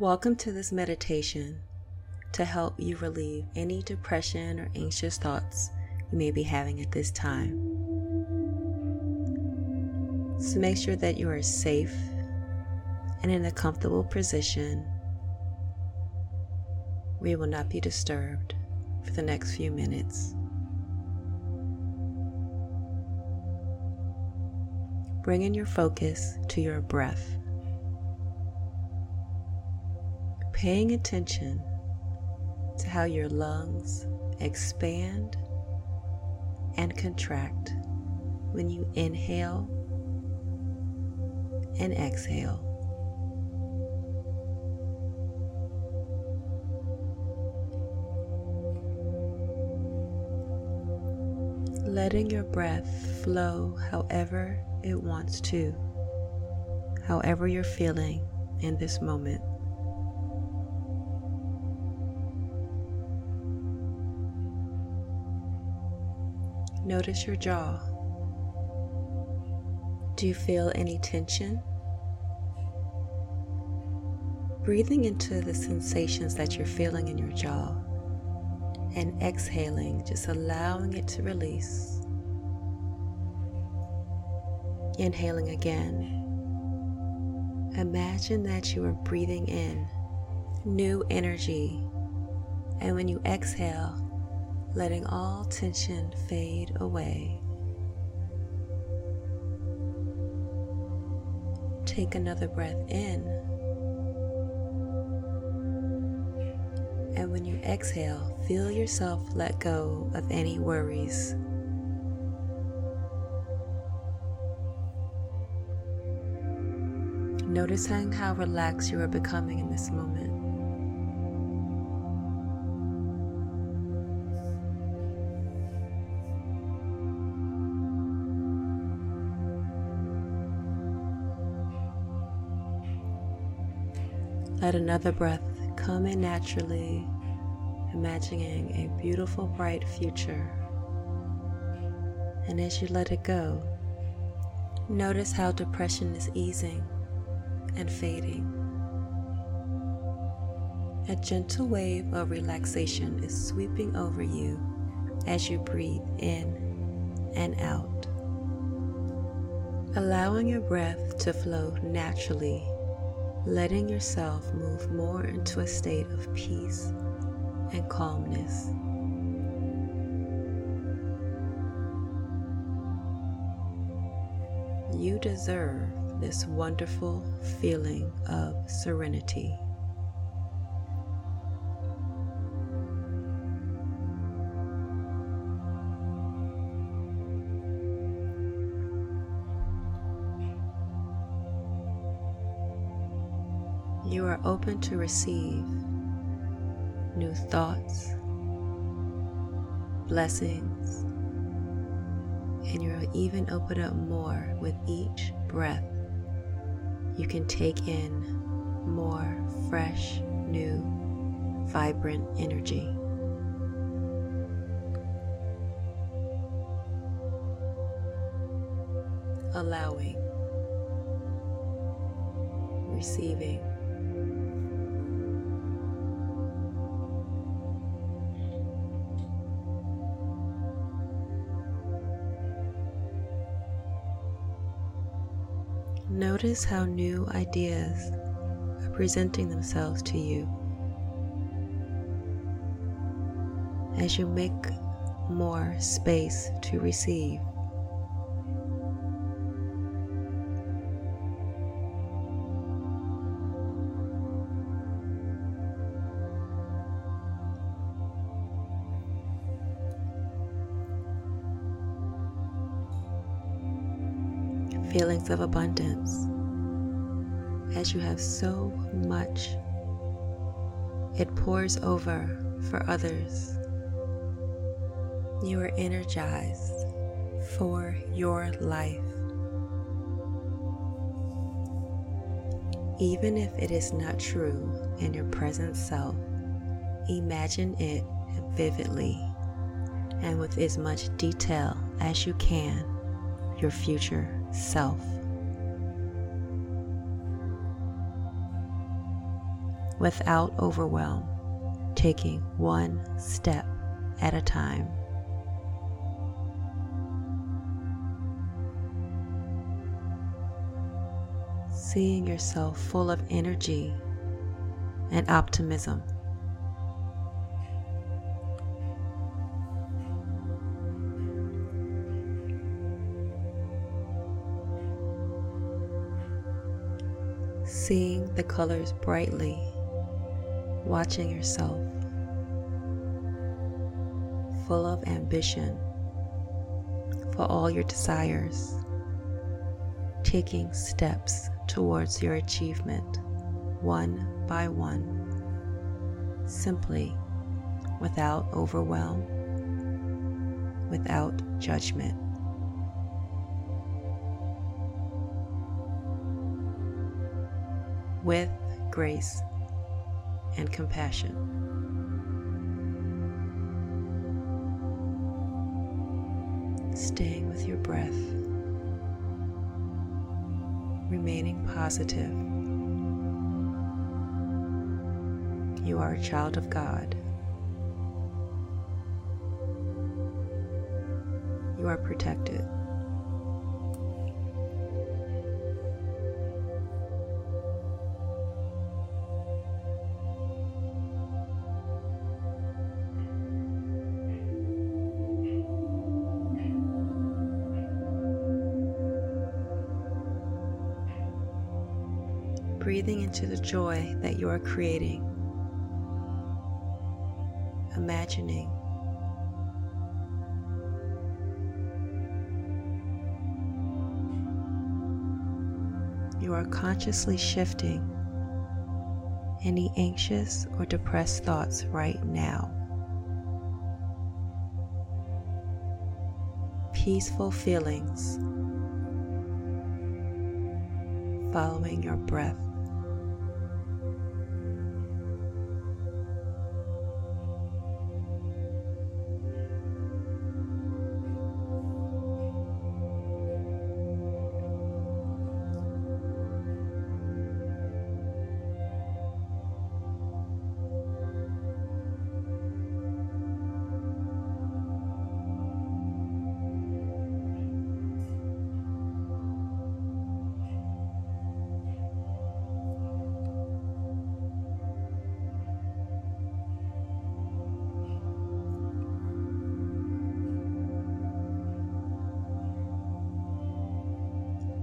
Welcome to this meditation to help you relieve any depression or anxious thoughts you may be having at this time. So make sure that you are safe and in a comfortable position you will not be disturbed for the next few minutes. Bringing your focus to your breath. Paying attention to how your lungs expand and contract when you inhale and exhale. Letting your breath flow however it wants to, however you're feeling in this moment. Notice your jaw. Do you feel any tension? Breathing into the sensations that you're feeling in your jaw and exhaling, just allowing it to release. Inhaling again. Imagine that you are breathing in new energy, and when you exhale, letting all tension fade away. Take another breath in. And when you exhale, feel yourself let go of any worries. Noticing how relaxed you are becoming in this moment. Let another breath come in naturally, imagining a beautiful, bright future. And as you let it go, notice how depression is easing and fading. A gentle wave of relaxation is sweeping over you as you breathe in and out, allowing your breath to flow naturally letting yourself move more into a state of peace and calmness. You deserve this wonderful feeling of serenity. You are open to receive new thoughts, blessings, and you'll even open up more with each breath. You can take in more fresh, new, vibrant energy. Allowing, receiving. Notice how new ideas are presenting themselves to you as you make more space to receive. Feelings of abundance as you have so much. It pours over for others. You are energized for your life. Even if it is not true in your present self, imagine it vividly and with as much detail as you can your future self. without overwhelm, taking one step at a time. Seeing yourself full of energy and optimism. Seeing the colors brightly, watching yourself full of ambition for all your desires, taking steps towards your achievement one by one, simply without overwhelm, without judgment. With grace and compassion. Staying with your breath, remaining positive. You are a child of God. You are protected. Breathing into the joy that you are creating, imagining. You are consciously shifting any anxious or depressed thoughts right now. Peaceful feelings following your breath.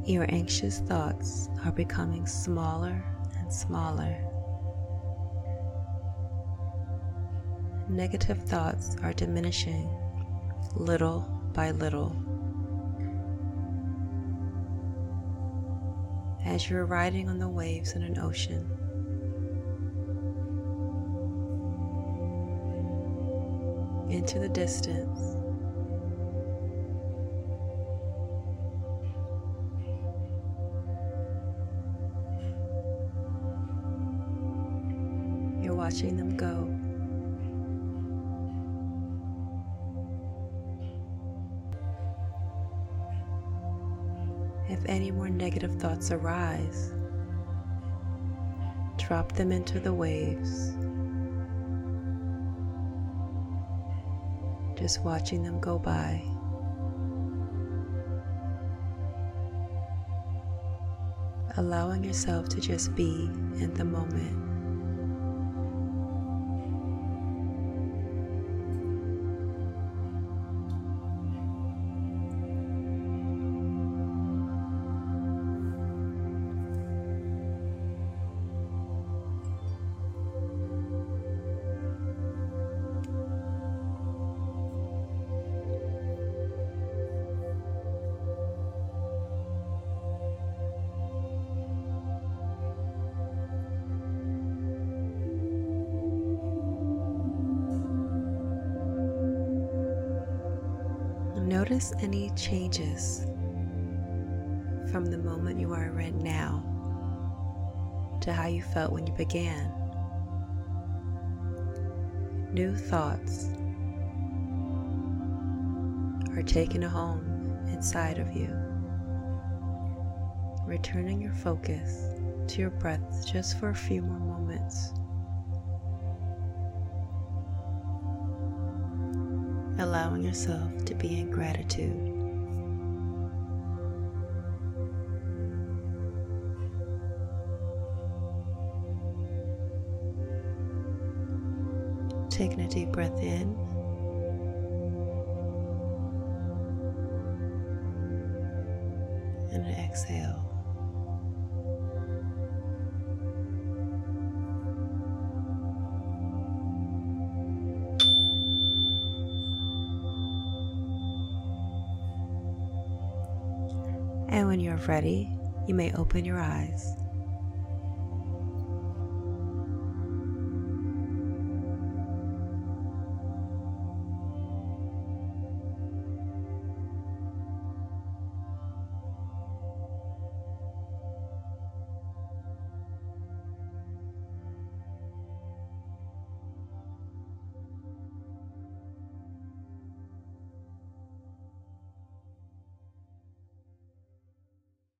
Your anxious thoughts are becoming smaller and smaller. Negative thoughts are diminishing little by little. As you're riding on the waves in an ocean, into the distance, watching them go. If any more negative thoughts arise, drop them into the waves. Just watching them go by. Allowing yourself to just be in the moment. Notice any changes from the moment you are right now to how you felt when you began. New thoughts are taking a home inside of you, returning your focus to your breath just for a few more moments. Allowing yourself to be in gratitude. Taking a deep breath in. And an exhale. And when you're ready, you may open your eyes.